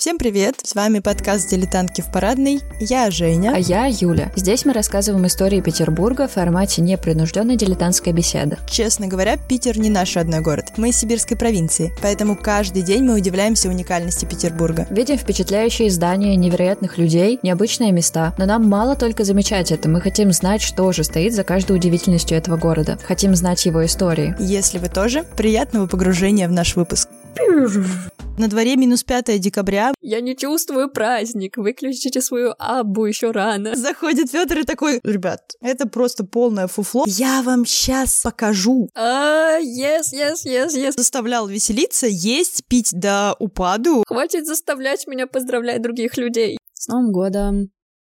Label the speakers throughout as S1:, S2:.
S1: Всем привет! С вами подкаст «Дилетантки в парадной». Я Женя.
S2: А я Юля. Здесь мы рассказываем истории Петербурга в формате непринужденной дилетантской беседы.
S1: Честно говоря, Питер не наш родной город. Мы из сибирской провинции, поэтому каждый день мы удивляемся уникальности Петербурга.
S2: Видим впечатляющие здания, невероятных людей, необычные места. Но нам мало только замечать это. Мы хотим знать, что же стоит за каждой удивительностью этого города. Хотим знать его истории.
S1: Если вы тоже, приятного погружения в наш выпуск. На дворе минус 5 декабря.
S2: Я не чувствую праздник. Выключите свою абу еще рано.
S1: Заходит Федор и такой, ребят, это просто полное фуфло. Я вам сейчас покажу.
S2: А, yes, yes, yes, yes.
S1: Заставлял веселиться, есть, пить до упаду.
S2: Хватит заставлять меня поздравлять других людей. С Новым годом!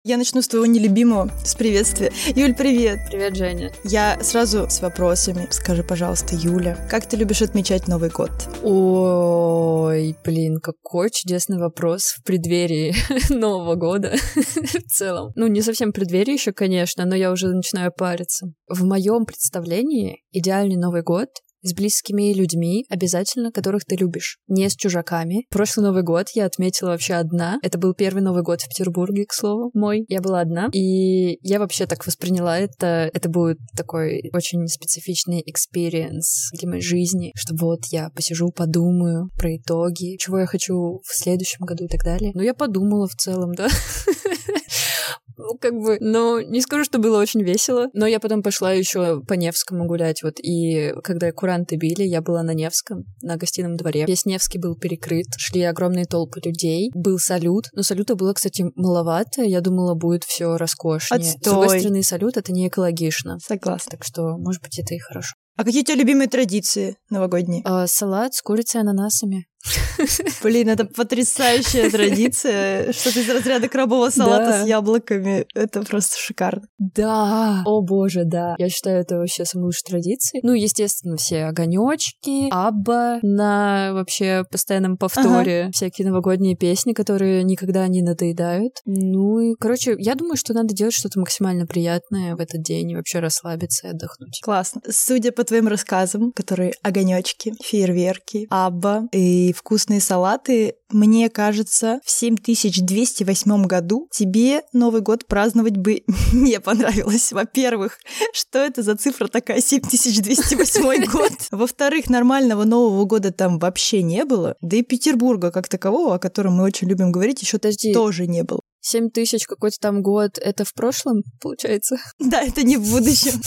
S1: Я начну с твоего нелюбимого, с приветствия. Юль, привет!
S2: Привет, Женя.
S1: Я сразу с вопросами. Скажи, пожалуйста, Юля, как ты любишь отмечать Новый год?
S2: Ой, блин, какой чудесный вопрос в преддверии Нового года в целом. Ну, не совсем в преддверии еще, конечно, но я уже начинаю париться. В моем представлении идеальный Новый год с близкими людьми, обязательно, которых ты любишь. Не с чужаками. Прошлый Новый год я отметила вообще одна. Это был первый Новый год в Петербурге, к слову, мой. Я была одна. И я вообще так восприняла это. Это будет такой очень специфичный experience для моей жизни, что вот я посижу, подумаю про итоги, чего я хочу в следующем году и так далее. Ну, я подумала в целом, да. Ну, как бы, но не скажу, что было очень весело. Но я потом пошла еще по Невскому гулять, вот, и когда куранты били, я была на Невском, на гостином дворе. Весь Невский был перекрыт, шли огромные толпы людей, был салют, но салюта было, кстати, маловато, я думала, будет все роскошнее.
S1: Отстой.
S2: С другой стороны, салют — это не экологично.
S1: Согласна.
S2: Так что, может быть, это и хорошо.
S1: А какие у тебя любимые традиции новогодние?
S2: А, салат с курицей и ананасами.
S1: Блин, это потрясающая традиция. Что-то из разряда крабового салата
S2: Да.
S1: с яблоками. Это просто шикарно.
S2: Да, о боже, да. Я считаю, это вообще самые лучшие традиции. Ну, естественно, все огонечки, Абба на вообще постоянном повторе, всякие новогодние песни, которые никогда не надоедают. Ну и, короче, я думаю, что надо делать что-то максимально приятное в этот день и вообще расслабиться и отдохнуть.
S1: Классно. Судя по твоим рассказам, которые огонечки, фейерверки, абба и вкусные салаты, мне кажется, в 7208 году тебе Новый год праздновать бы не понравилось. Во-первых, что это за цифра такая 7208 год? Во-вторых, нормального Нового года там вообще не было. Да и Петербурга как такового, о котором мы очень любим говорить, еще тоже не было.
S2: Семь тысяч какой-то там год, это в прошлом, получается?
S1: Да, это не в будущем.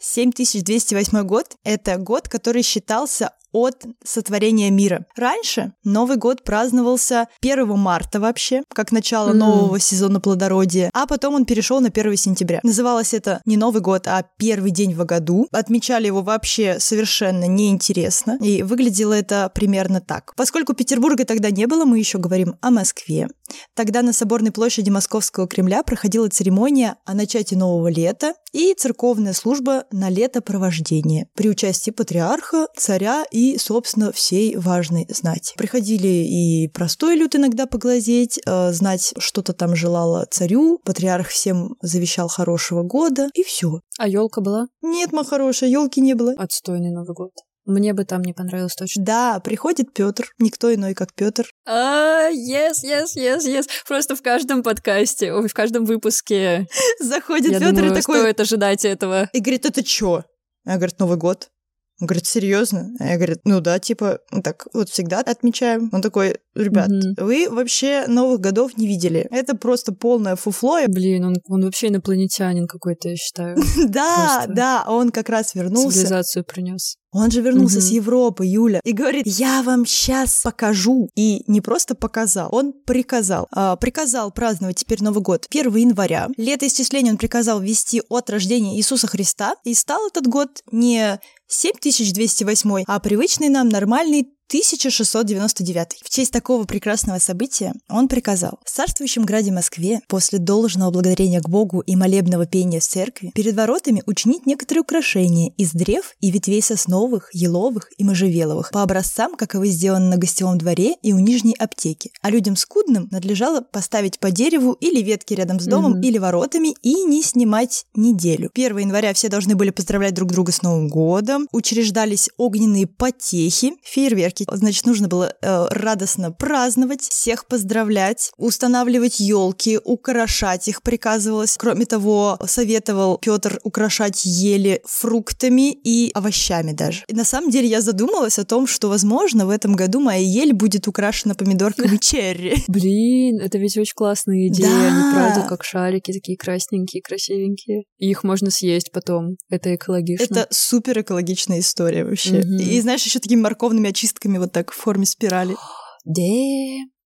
S1: 7208 год — это год, который считался от сотворения мира. Раньше Новый год праздновался 1 марта вообще, как начало
S2: Мгм.
S1: нового сезона плодородия, а потом он перешел на 1 сентября. Называлось это не Новый год, а первый день в году. Отмечали его вообще совершенно неинтересно, и выглядело это примерно так. Поскольку Петербурга тогда не было, мы еще говорим о Москве. Тогда на Соборной площади Московского Кремля проходила церемония о начале нового лета и церковная служба на летопровождение при участии патриарха, царя и, собственно, всей важной знати. Приходили и простой люд иногда поглазеть, э, знать что-то там желала царю, патриарх всем завещал хорошего года, и все.
S2: А елка была?
S1: Нет, моя хорошая, елки не было.
S2: Отстойный Новый год. Мне бы там не понравилось точно.
S1: Да, приходит Петр, никто иной, как Петр.
S2: А, yes, yes, yes, yes. Просто в каждом подкасте, ой, в каждом выпуске.
S1: Заходит
S2: Я
S1: Петр
S2: думаю,
S1: и такой,
S2: стоит ожидать этого.
S1: И говорит, это чё? Я говорю, Новый год. Он говорит, серьезно? Я говорю, ну да, типа, ну так вот всегда отмечаем. Он такой, ребят,
S2: Мгм.
S1: вы вообще Новых годов не видели. Это просто полное фуфло.
S2: Блин, он, он вообще инопланетянин какой-то, я считаю.
S1: Да, да, он как раз вернулся.
S2: Цивилизацию принес.
S1: Он же вернулся
S2: Мгм.
S1: с Европы, Юля, и говорит, я вам сейчас покажу. И не просто показал, он приказал. А, приказал праздновать теперь Новый год 1 января. Летоисчисление он приказал ввести от рождения Иисуса Христа. И стал этот год не 7208, а привычный нам нормальный 1699. В честь такого прекрасного события он приказал в царствующем граде Москве после должного благодарения к Богу и молебного пения в церкви перед воротами учинить некоторые украшения из древ и ветвей сосновых, еловых и можжевеловых по образцам, каковы сделаны на гостевом дворе и у нижней аптеки. А людям скудным надлежало поставить по дереву или ветки рядом с домом
S2: Мгм.
S1: или воротами и не снимать неделю. 1 января все должны были поздравлять друг друга с Новым годом, учреждались огненные потехи, фейерверки марте, значит, нужно было э, радостно праздновать, всех поздравлять, устанавливать елки, украшать их приказывалось. Кроме того, советовал Петр украшать ели фруктами и овощами даже. И на самом деле я задумалась о том, что, возможно, в этом году моя ель будет украшена помидорками черри.
S2: Блин, это ведь очень классная идея.
S1: Да.
S2: Они правда как шарики, такие красненькие, красивенькие. И их можно съесть потом. Это экологично.
S1: Это супер экологичная история вообще. И знаешь, еще такими морковными очистками вот так в форме спирали.
S2: Да.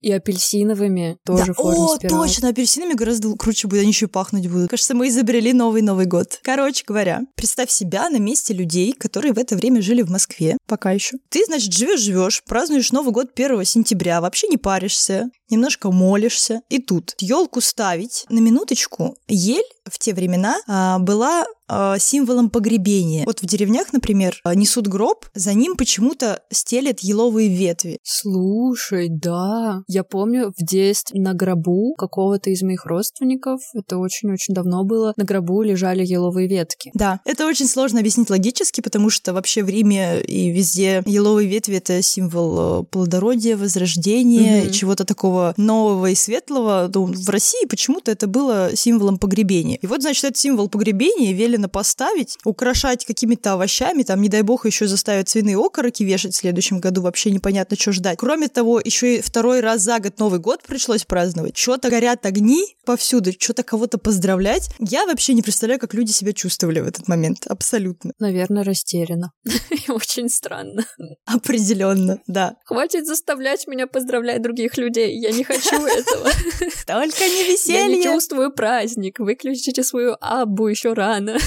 S2: И апельсиновыми тоже
S1: да,
S2: в форме
S1: о,
S2: спирали.
S1: точно, апельсинами гораздо круче будет, они еще и пахнуть будут. Кажется, мы изобрели новый Новый год. Короче говоря, представь себя на месте людей, которые в это время жили в Москве, пока еще. Ты, значит, живешь-живешь, празднуешь Новый год 1 сентября, вообще не паришься, немножко молишься. И тут елку ставить, на минуточку, ель в те времена а, была а, символом погребения. Вот в деревнях, например, а, несут гроб, за ним почему-то стелят еловые ветви.
S2: Слушай, да. Я помню в детстве на гробу какого-то из моих родственников, это очень-очень давно было, на гробу лежали еловые ветки.
S1: Да, это очень сложно объяснить логически, потому что вообще в Риме и везде еловые ветви — это символ э, плодородия, возрождения,
S2: Мгм.
S1: чего-то такого нового и светлого. Ну, в России почему-то это было символом погребения. И вот, значит, этот символ погребения велено поставить, украшать какими-то овощами, там, не дай бог, еще заставят свиные окороки вешать в следующем году, вообще непонятно, что ждать. Кроме того, еще и второй раз за год Новый год пришлось праздновать. Что-то горят огни повсюду, что-то кого-то поздравлять. Я вообще не представляю, как люди себя чувствовали в этот момент. Абсолютно.
S2: Наверное, растеряна. Очень странно.
S1: Определенно, да.
S2: Хватит заставлять меня поздравлять других людей. Я не хочу этого.
S1: Только не
S2: Я не
S1: веселье.
S2: чувствую праздник. Выключите свою абу еще рано.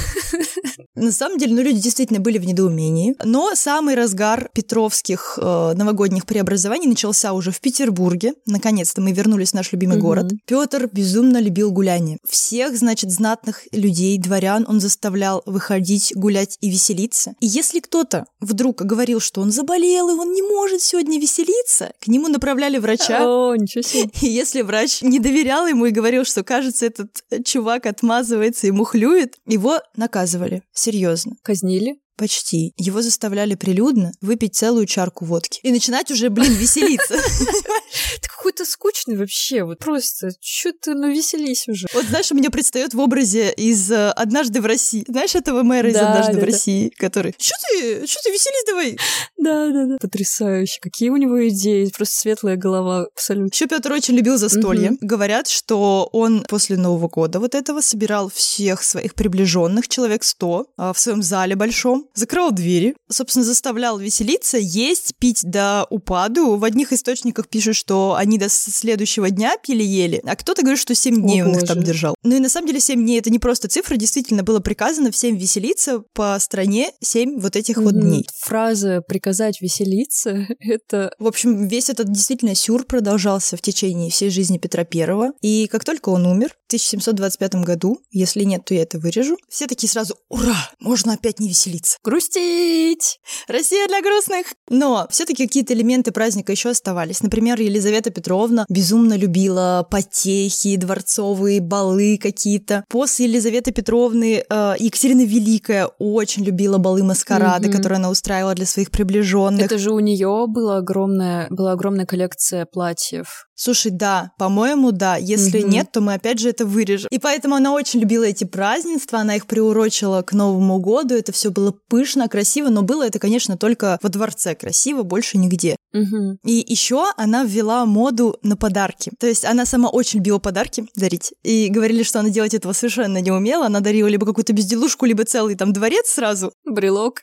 S1: На самом деле, ну, люди действительно были в недоумении. Но самый разгар петровских э, новогодних преобразований начался уже в Петербурге. Наконец-то мы вернулись в наш любимый
S2: Мгм.
S1: город. Петр безумно любил гуляние. Всех, значит, знатных людей, дворян он заставлял выходить, гулять и веселиться. И если кто-то вдруг говорил, что он заболел, и он не может сегодня веселиться, к нему направляли врача.
S2: О, ничего себе.
S1: И если врач не доверял ему и говорил, что, кажется, этот чувак отмазывается и мухлюет, его наказывали. Серьезно.
S2: Казнили?
S1: Почти. Его заставляли прилюдно выпить целую чарку водки. И начинать уже, блин, веселиться.
S2: Ты какой-то скучный вообще. Вот просто, что ты, ну веселись уже.
S1: Вот знаешь, у меня предстает в образе из э, «Однажды в России». Знаешь этого мэра из «Однажды в. России», который «Чё ты? Чё ты веселись давай?»
S2: Да, да, да. Потрясающе. Какие у него идеи. Просто светлая голова абсолютно.
S1: Еще Петр очень любил застолье. Говорят, что он после Нового года вот этого собирал всех своих приближенных, человек 100, а, в своем зале большом, закрывал двери, собственно, заставлял веселиться, есть, пить до упаду. В одних источниках пишут, что они до следующего дня пили-ели, а кто-то говорит, что 7 дней
S2: О,
S1: он их там держал. Ну и на самом деле 7 дней это не просто цифра, действительно было приказано всем веселиться по стране 7 вот этих вот
S2: Мгм.
S1: дней.
S2: Фраза «приказать веселиться» — это
S1: В общем, весь этот действительно сюр продолжался в течение всей жизни Петра Первого. И как только он умер, 1725 году, если нет, то я это вырежу, все такие сразу «Ура! Можно опять не веселиться!
S2: грустить.
S1: Россия для грустных!» Но все таки какие-то элементы праздника еще оставались. Например, Елизавета Петровна безумно любила потехи, дворцовые балы какие-то. После Елизаветы Петровны э, Екатерина Великая очень любила балы-маскарады,
S2: Мгм.
S1: которые она устраивала для своих приближенных.
S2: Это же у нее была огромная, была огромная коллекция платьев.
S1: Слушай, да, по-моему, да. Если
S2: Мгм.
S1: нет, то мы опять же это вырежем. И поэтому она очень любила эти празднества, она их приурочила к Новому году. Это все было пышно, красиво, но было это, конечно, только во дворце красиво, больше нигде.
S2: Мгм.
S1: И еще она ввела моду на подарки. То есть она сама очень любила подарки дарить. И говорили, что она делать этого совершенно не умела. Она дарила либо какую-то безделушку, либо целый там дворец сразу.
S2: Брелок.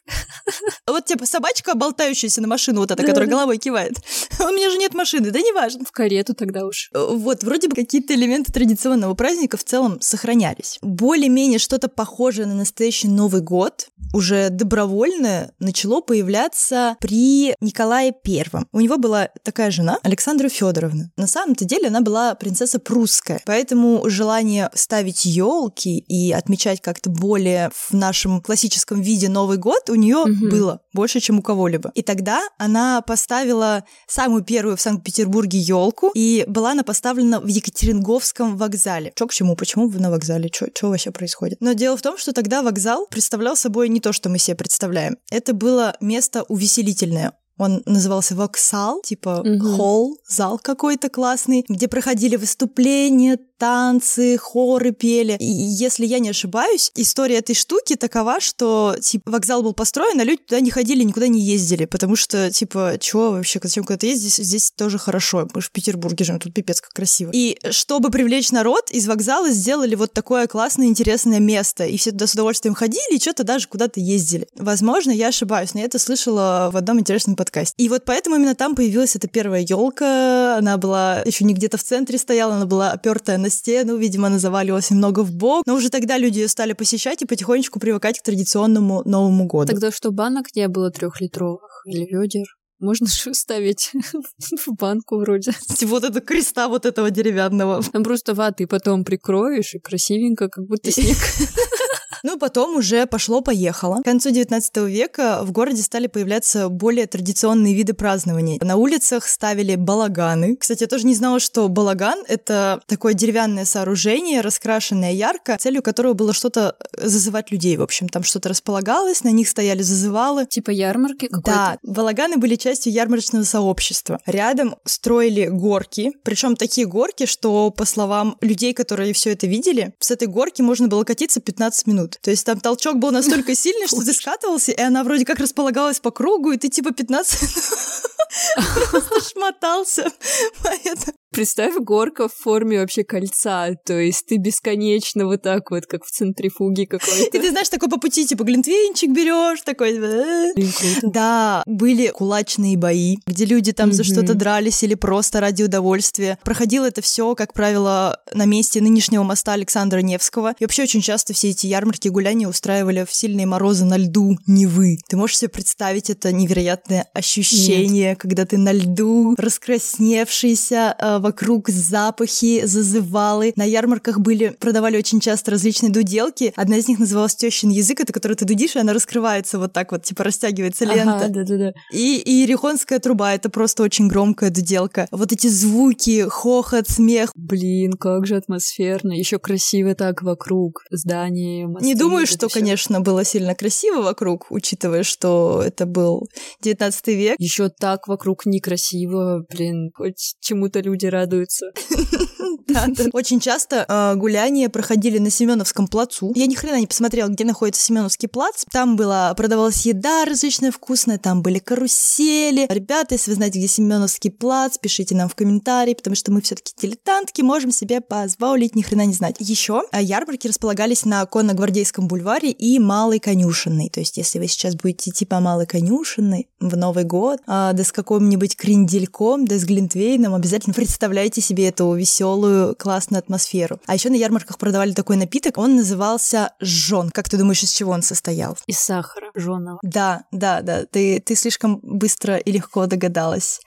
S1: Вот типа собачка, болтающаяся на машину, вот эта, которая головой кивает. У меня же нет машины, да неважно.
S2: В карету тогда уж.
S1: Вот, вроде бы какие-то элементы традиционного праздника в целом сохранялись. Более-менее что-то похожее на настоящий Новый год уже добровольно начало появляться при Николае Первом. У него была такая жена, Александра Федоровна. На самом-то деле она была принцесса прусская, поэтому желание ставить елки и отмечать как-то более в нашем классическом виде Новый год у нее
S2: Мгм.
S1: было больше, чем у кого-либо. И тогда она поставила самую первую в Санкт-Петербурге елку, и была она поставлена в Екатеринговском вокзале. Чё к чему? Почему на вокзале? Что вообще происходит? Но дело в том, что тогда вокзал представлял собой не то, что мы себе представляем. Это было место увеселительное. Он назывался «Воксал», типа
S2: Мгм.
S1: холл, зал какой-то классный, где проходили выступления, танцы, хоры пели. И если я не ошибаюсь, история этой штуки такова, что типа вокзал был построен, а люди туда не ходили, никуда не ездили, потому что типа чего вообще, зачем куда-то ездить, здесь, здесь тоже хорошо. Мы же в Петербурге живем, тут пипец как красиво. И чтобы привлечь народ, из вокзала сделали вот такое классное, интересное место, и все туда с удовольствием ходили, и что-то даже куда-то ездили. Возможно, я ошибаюсь, но я это слышала в одном интересном подкасте. И вот поэтому именно там появилась эта первая елка. Она была еще не где-то в центре стояла, она была опертая на стену, видимо, она заваливалась немного в бок. Но уже тогда люди ее стали посещать и потихонечку привыкать к традиционному Новому году.
S2: Тогда что, банок не было трехлитровых или ведер? Можно же ставить в банку вроде.
S1: Вот это креста вот этого деревянного.
S2: Там просто ваты потом прикроешь, и красивенько, как будто снег.
S1: Ну, потом уже пошло-поехало. К концу 19 века в городе стали появляться более традиционные виды празднования. На улицах ставили балаганы. Кстати, я тоже не знала, что балаган — это такое деревянное сооружение, раскрашенное ярко, целью которого было что-то зазывать людей, в общем. Там что-то располагалось, на них стояли зазывалы.
S2: Типа ярмарки какой-то.
S1: Да, балаганы были частью ярмарочного сообщества. Рядом строили горки, причем такие горки, что, по словам людей, которые все это видели, с этой горки можно было катиться 15 минут. То есть там толчок был настолько сильный, что ты скатывался, и она вроде как располагалась по кругу, и ты типа 15 просто шмотался. Поэтому
S2: Представь горка в форме вообще кольца, то есть ты бесконечно вот так вот, как в центрифуге
S1: И
S2: какой-то.
S1: ты знаешь, такой по пути, типа, глинтвейнчик берешь, такой... э. Да, были кулачные бои, где люди там за что-то дрались или просто ради удовольствия. Проходило это все, как правило, на месте нынешнего моста Александра Невского. И вообще очень часто все эти ярмарки и гуляния устраивали в сильные морозы на льду Невы. Ты можешь себе представить это невероятное ощущение, когда ты на льду, раскрасневшийся, а, вокруг запахи, зазывалы. На ярмарках были, продавали очень часто различные дуделки. Одна из них называлась тещин язык, это которую ты дудишь, и она раскрывается вот так вот, типа растягивается лента.
S2: Ага, да-да-да.
S1: И, и ерехонская труба — это просто очень громкая дуделка. Вот эти звуки, хохот, смех.
S2: Блин, как же атмосферно. Еще красиво так вокруг здания, мосты,
S1: Не думаю, что,
S2: всё.
S1: конечно, было сильно красиво вокруг, учитывая, что это был 19 век.
S2: Еще так вокруг некрасиво, блин, хоть чему-то люди радуются.
S1: Да, да. Очень часто э, гуляния проходили на Семеновском плацу. Я ни хрена не посмотрела, где находится Семеновский плац. Там была продавалась еда различная вкусная, там были карусели. Ребята, если вы знаете, где Семеновский плац, пишите нам в комментарии, потому что мы все-таки дилетантки, можем себе позволить ни хрена не знать. Еще э, ярмарки располагались на Конно-Гвардейском бульваре и Малой Конюшенной. То есть, если вы сейчас будете идти по Малой Конюшенной в Новый год, а, да с каким-нибудь крендельком, да с глинтвейном, обязательно представляйте себе эту веселую, классную атмосферу. А еще на ярмарках продавали такой напиток, он назывался жжон. Как ты думаешь, из чего он состоял?
S2: Из сахара жженого.
S1: Да, да, да, ты, ты слишком быстро и легко догадалась.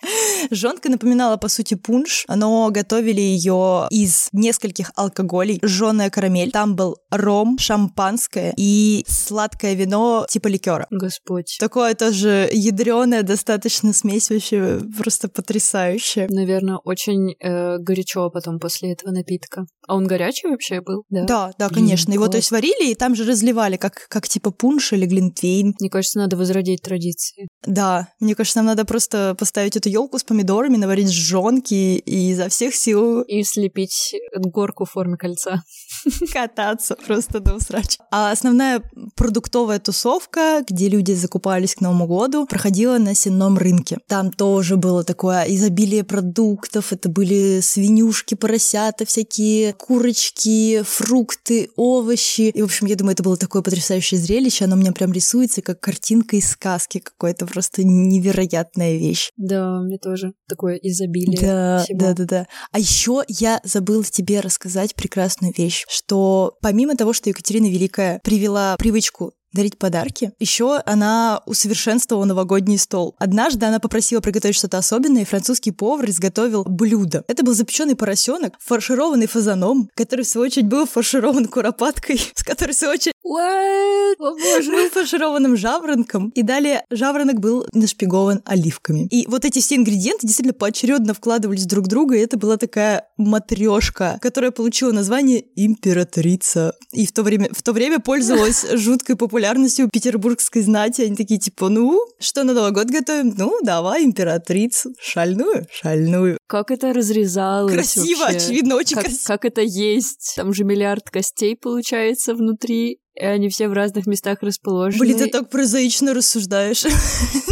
S1: Жонка напоминала, по сути, пунш, но готовили ее из нескольких алкоголей. Жженая карамель, там был ром, шампанское и сладкое вино типа ликера.
S2: Господь.
S1: Такое тоже ядреное, достаточно смесь вообще просто потрясающая.
S2: Наверное, очень э, горячо потом после этого напитка. А он горячий вообще был? Да.
S1: Да, да, конечно. Его, то есть, варили и там же разливали, как, как типа пунш или глинтвейн.
S2: Мне кажется, надо возродить традиции.
S1: Да, мне кажется, нам надо просто поставить эту елку с помидорами, наварить жжонки и изо всех сил
S2: И слепить горку в форме кольца.
S1: кататься просто до усрача. А основная продуктовая тусовка, где люди закупались к Новому году, проходила на сенном рынке. Там тоже было такое изобилие продуктов. Это были свинюшки, поросята, всякие курочки, фрукты, овощи. И, в общем, я думаю, это было такое потрясающее зрелище. Оно у меня прям рисуется, как картинка из сказки. Какое-то просто невероятная вещь.
S2: Да, мне тоже такое изобилие
S1: Да,
S2: всего.
S1: да, да, да. А еще я забыла тебе рассказать прекрасную вещь, что помимо того, что Екатерина Великая привела привычку дарить подарки. Еще она усовершенствовала новогодний стол. Однажды она попросила приготовить что-то особенное, и французский повар изготовил блюдо. Это был запеченный поросенок, фаршированный фазаном, который, в свою очередь, был фарширован куропаткой, с которой, в свою очередь,
S2: What? О боже.
S1: был фаршированным жаворонком, и далее жаворонок был нашпигован оливками. И вот эти все ингредиенты действительно поочередно вкладывались друг в друга, и это была такая матрешка, которая получила название императрица. И в то время, в то время пользовалась жуткой популярностью петербургской знати. Они такие типа, ну, что на Новый год готовим? Ну, давай императрицу. Шальную? Шальную.
S2: Как это разрезалось
S1: Красиво,
S2: вообще?
S1: очевидно, очень
S2: как,
S1: красиво.
S2: как это есть? Там же миллиард костей получается внутри, и они все в разных местах расположены.
S1: Блин, ты так прозаично рассуждаешь.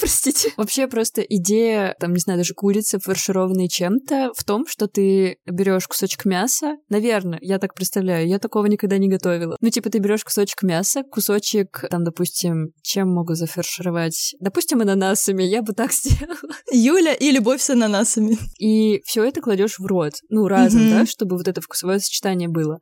S2: Простите. Вообще просто идея, там, не знаю, даже курицы, фаршированной чем-то, в том, что ты берешь кусочек мяса. Наверное, я так представляю, я такого никогда не готовила. Ну, типа, ты берешь кусочек мяса, кусочек, там, допустим, чем могу зафаршировать? Допустим, ананасами, я бы так сделала.
S1: Юля и любовь с ананасами.
S2: И все это кладешь в рот. Ну, разом,
S1: Мгм.
S2: да, чтобы вот это вкусовое сочетание было.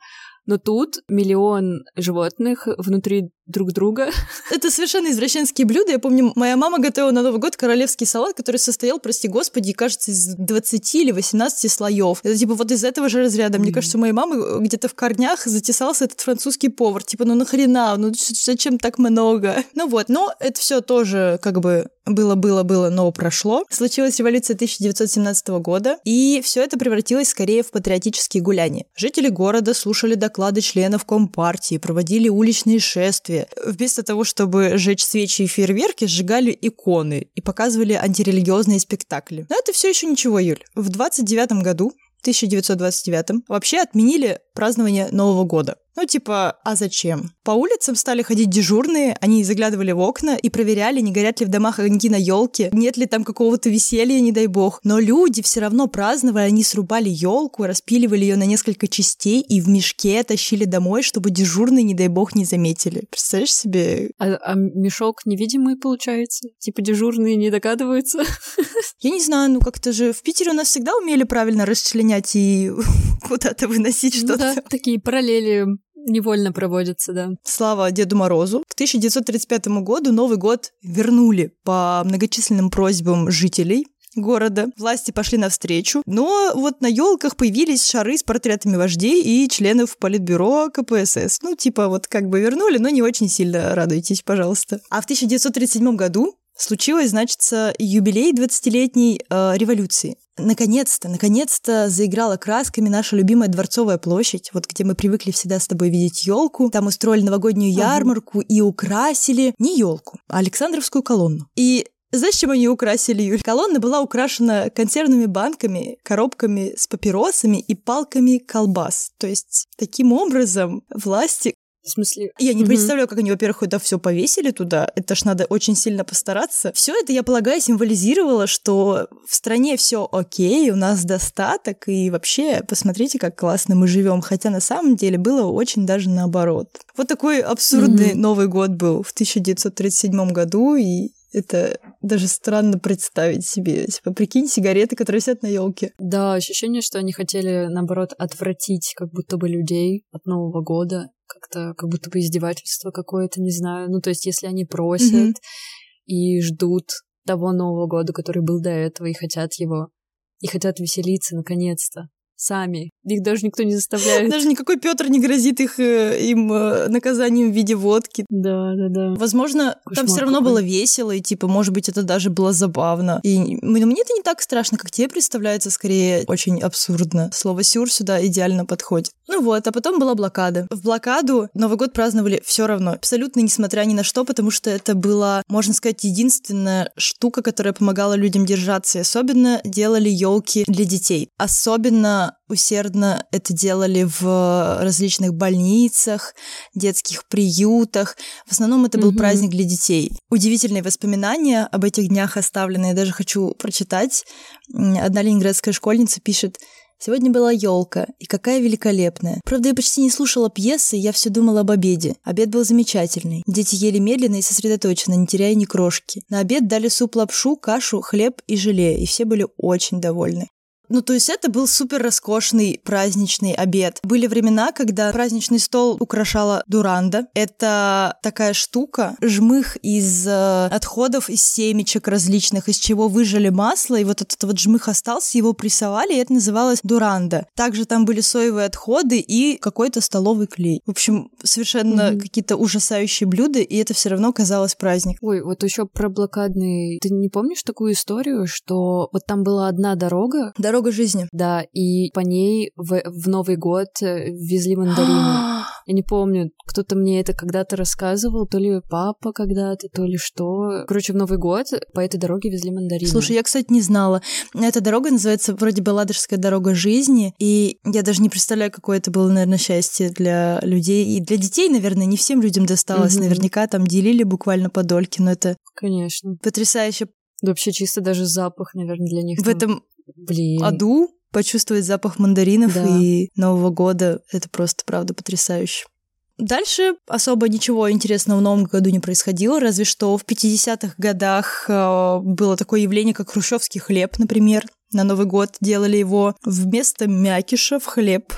S2: Но тут миллион животных внутри друг друга.
S1: Это совершенно извращенские блюда. Я помню, моя мама готовила на Новый год королевский салат, который состоял, прости господи, кажется, из 20 или 18 слоев. Это типа вот из этого же разряда. Мне кажется, у моей мамы где-то в корнях затесался этот французский повар. Типа, ну нахрена, ну зачем так много? Ну вот, но это все тоже как бы было-было-было, но прошло. Случилась революция 1917 года, и все это превратилось скорее в патриотические гуляния. Жители города слушали доклады членов Компартии, проводили уличные шествия. Вместо того, чтобы сжечь свечи и фейерверки, сжигали иконы и показывали антирелигиозные спектакли. Но это все еще ничего, Юль. В 29 году 1929 вообще отменили празднование Нового года. Ну, типа, а зачем? По улицам стали ходить дежурные, они заглядывали в окна и проверяли, не горят ли в домах огоньки на елке, нет ли там какого-то веселья, не дай бог. Но люди все равно праздновали, они срубали елку, распиливали ее на несколько частей и в мешке тащили домой, чтобы дежурные, не дай бог, не заметили. Представляешь себе?
S2: А, а мешок невидимый получается? Типа дежурные не догадываются?
S1: Я не знаю, ну как-то же в Питере у нас всегда умели правильно расчленять и куда-то выносить
S2: Ну
S1: что-то.
S2: да, такие параллели невольно проводятся, да.
S1: Слава Деду Морозу. К 1935 году Новый год вернули по многочисленным просьбам жителей города. Власти пошли навстречу, но вот на елках появились шары с портретами вождей и членов политбюро КПСС. Ну, типа вот как бы вернули, но не очень сильно радуйтесь, пожалуйста. А в 1937 году случилось, значит, юбилей 20-летней э, революции. Наконец-то, наконец-то заиграла красками наша любимая Дворцовая площадь, вот где мы привыкли всегда с тобой видеть елку. Там устроили новогоднюю ярмарку и украсили не елку, а Александровскую колонну. И знаешь, чем они украсили, Юль? Колонна была украшена консервными банками, коробками с папиросами и палками колбас. То есть, таким образом, власти
S2: В смысле...
S1: я не
S2: Мгм.
S1: представляю, как они, во-первых, это все повесили туда. Это ж надо очень сильно постараться. Все это, я полагаю, символизировало, что в стране все окей, у нас достаток, и вообще, посмотрите, как классно мы живем. Хотя на самом деле было очень даже наоборот. Вот такой абсурдный
S2: Мгм.
S1: Новый год был в 1937 году, и это даже странно представить себе. Типа, прикинь, сигареты, которые сидят на елке.
S2: Да, ощущение, что они хотели, наоборот, отвратить как будто бы людей от Нового года. Как-то, как будто бы издевательство какое-то, не знаю. Ну, то есть, если они просят
S1: Мгм.
S2: и ждут того Нового года, который был до этого, и хотят его, и хотят веселиться наконец-то. Сами. Их даже никто не заставляет.
S1: Даже никакой Петр не грозит их э, им э, наказанием в виде водки.
S2: Да, да, да.
S1: Возможно, там
S2: Кошмар
S1: все равно
S2: какой.
S1: было весело, и типа, может быть, это даже было забавно. И ну, мне это не так страшно, как тебе представляется, скорее очень абсурдно. Слово сюр сюда идеально подходит. Ну вот, а потом была блокада. В блокаду Новый год праздновали все равно, абсолютно несмотря ни на что, потому что это была, можно сказать, единственная штука, которая помогала людям держаться. И особенно делали елки для детей. Особенно усердно это делали в различных больницах, детских приютах. В основном это был
S2: Мгм.
S1: праздник для детей. Удивительные воспоминания об этих днях оставлены. Я даже хочу прочитать. Одна ленинградская школьница пишет Сегодня была елка, и какая великолепная. Правда, я почти не слушала пьесы, я все думала об обеде. Обед был замечательный. Дети ели медленно и сосредоточенно, не теряя ни крошки. На обед дали суп-лапшу, кашу, хлеб и желе, и все были очень довольны. Ну, то есть это был супер роскошный праздничный обед. Были времена, когда праздничный стол украшала дуранда. Это такая штука, жмых из э, отходов, из семечек различных, из чего выжали масло, и вот этот вот жмых остался, его прессовали, и это называлось дуранда. Также там были соевые отходы и какой-то столовый клей. В общем, совершенно mm-hmm. какие-то ужасающие блюда, и это все равно казалось праздник.
S2: Ой, вот еще про блокадный. Ты не помнишь такую историю, что вот там была одна дорога?
S1: Дорога жизни.
S2: Да, и по ней в, в Новый год э, везли мандарины. Я не помню, кто-то мне это когда-то рассказывал, то ли папа когда-то, то ли что. Короче, в Новый год по этой дороге везли мандарины.
S1: Слушай, я, кстати, не знала. Эта дорога называется вроде бы Ладожская дорога жизни, и я даже не представляю, какое это было, наверное, счастье для людей. И для детей, наверное, не всем людям досталось. Угу. Наверняка там делили буквально по дольке, но это...
S2: Конечно.
S1: Потрясающе.
S2: Да вообще чисто даже запах, наверное, для них.
S1: В там... этом Блин. аду почувствовать запах мандаринов да. и Нового года. Это просто, правда, потрясающе. Дальше особо ничего интересного в новом году не происходило, разве что в 50-х годах э, было такое явление, как хрущевский хлеб, например. На Новый год делали его вместо мякиша в хлеб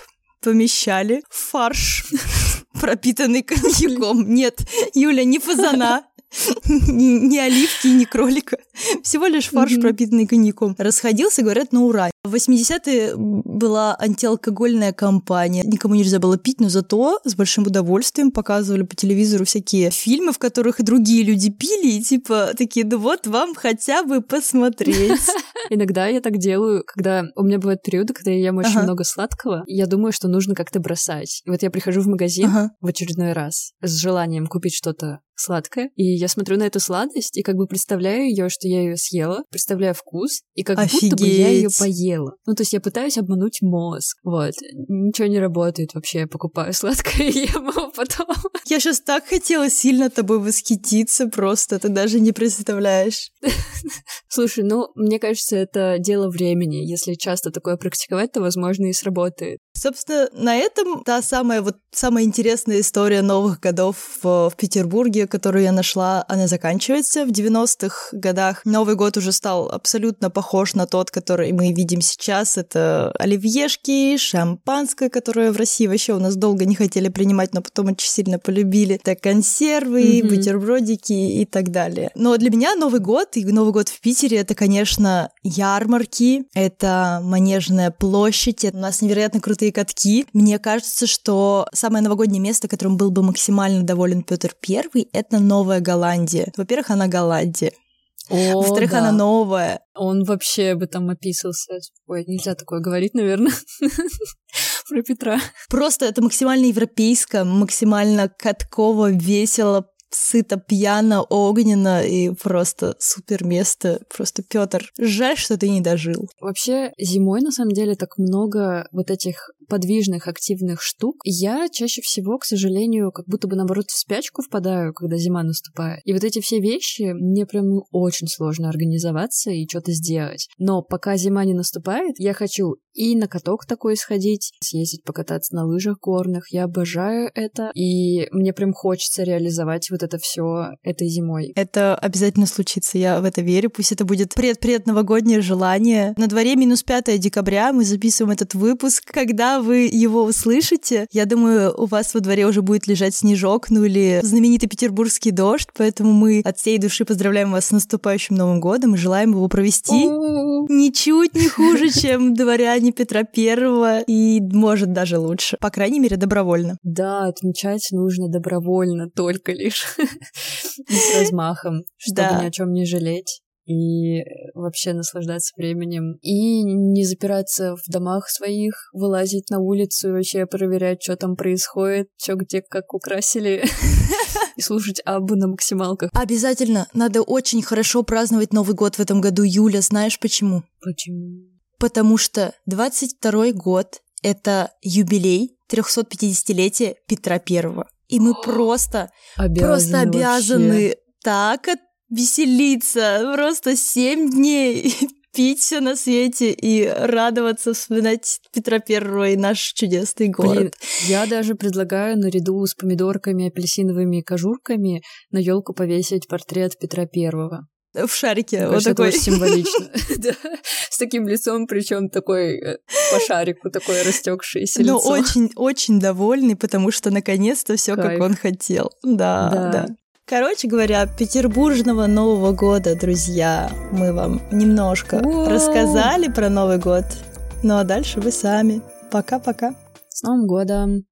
S1: помещали фарш, пропитанный коньяком. Нет, Юля, не фазана, ни, оливки, ни кролика. Всего лишь фарш, пропитанный коньяком. Расходился, говорят, на ура. В 80-е была антиалкогольная кампания. Никому нельзя было пить, но зато с большим удовольствием показывали по телевизору всякие фильмы, в которых и другие люди пили, и типа такие, да вот вам хотя бы посмотреть.
S2: Иногда я так делаю, когда у меня бывают периоды, когда я ем очень много сладкого, я думаю, что нужно как-то бросать. И вот я прихожу в магазин в очередной раз с желанием купить что-то сладкое, и я смотрю на эту сладость и как бы представляю ее, что я ее съела, представляю вкус, и как Офигеть. будто бы я ее поела ела. Ну, то есть я пытаюсь обмануть мозг. Вот. Ничего не работает вообще. Я покупаю сладкое и ем его потом.
S1: Я сейчас так хотела сильно тобой восхититься просто. Ты даже не представляешь.
S2: Слушай, ну, мне кажется, это дело времени. Если часто такое практиковать, то, возможно, и сработает.
S1: Собственно, на этом та самая вот самая интересная история новых годов в, в Петербурге, которую я нашла, она заканчивается. В 90-х годах Новый год уже стал абсолютно похож на тот, который мы видим сейчас. Это оливьешки, шампанское, которое в России вообще у нас долго не хотели принимать, но потом очень сильно полюбили. Это консервы, mm-hmm. бутербродики и так далее. Но для меня Новый год и Новый год в Питере это, конечно, ярмарки, это манежная площадь, у нас невероятно крутые крутые катки. Мне кажется, что самое новогоднее место, которым был бы максимально доволен Петр Первый, это Новая Голландия. Во-первых, она Голландия. О, Во-вторых, да. она новая.
S2: Он вообще бы там описывался. Ой, нельзя такое говорить, наверное, про Петра.
S1: Просто это максимально европейское, максимально катково, весело, сыто, пьяно, огненно и просто супер место. Просто Петр, жаль, что ты не дожил.
S2: Вообще, зимой на самом деле так много вот этих подвижных, активных штук, я чаще всего, к сожалению, как будто бы наоборот в спячку впадаю, когда зима наступает. И вот эти все вещи мне прям ну, очень сложно организоваться и что-то сделать. Но пока зима не наступает, я хочу и на каток такой сходить, съездить покататься на лыжах горных. Я обожаю это, и мне прям хочется реализовать вот это все этой зимой.
S1: Это обязательно случится, я в это верю. Пусть это будет пред-пред новогоднее желание. На дворе минус 5 декабря мы записываем этот выпуск, когда вы его услышите, я думаю, у вас во дворе уже будет лежать снежок, ну или знаменитый петербургский дождь, поэтому мы от всей души поздравляем вас с наступающим Новым годом и желаем его провести ничуть не хуже, чем дворяне Петра Первого и, может, даже лучше. По крайней мере, добровольно.
S2: Да, отмечать нужно добровольно, только лишь с размахом, чтобы ни о чем не жалеть и вообще наслаждаться временем. И не запираться в домах своих, вылазить на улицу и вообще проверять, что там происходит, что где как украсили, и слушать Абу на максималках.
S1: Обязательно. Надо очень хорошо праздновать Новый год в этом году, Юля. Знаешь почему?
S2: Почему?
S1: Потому что 22 год — это юбилей 350-летия Петра Первого. И мы просто, обязаны просто обязаны вообще. так веселиться просто семь дней, пить все на свете и радоваться, вспоминать Петра Первого и наш чудесный город. Блин,
S2: я даже предлагаю наряду с помидорками, апельсиновыми кожурками на елку повесить портрет Петра Первого.
S1: в шарике.
S2: Мне
S1: вот
S2: это
S1: такой.
S2: очень символично. С таким лицом, причем такой э, по шарику, такое растекшееся
S1: Но
S2: лицо.
S1: очень-очень довольный, потому что наконец-то все как он хотел.
S2: Да,
S1: Да. Короче говоря, петербуржного Нового года, друзья, мы вам немножко
S2: Вау.
S1: рассказали про Новый год. Ну а дальше вы сами. Пока-пока.
S2: С Новым годом!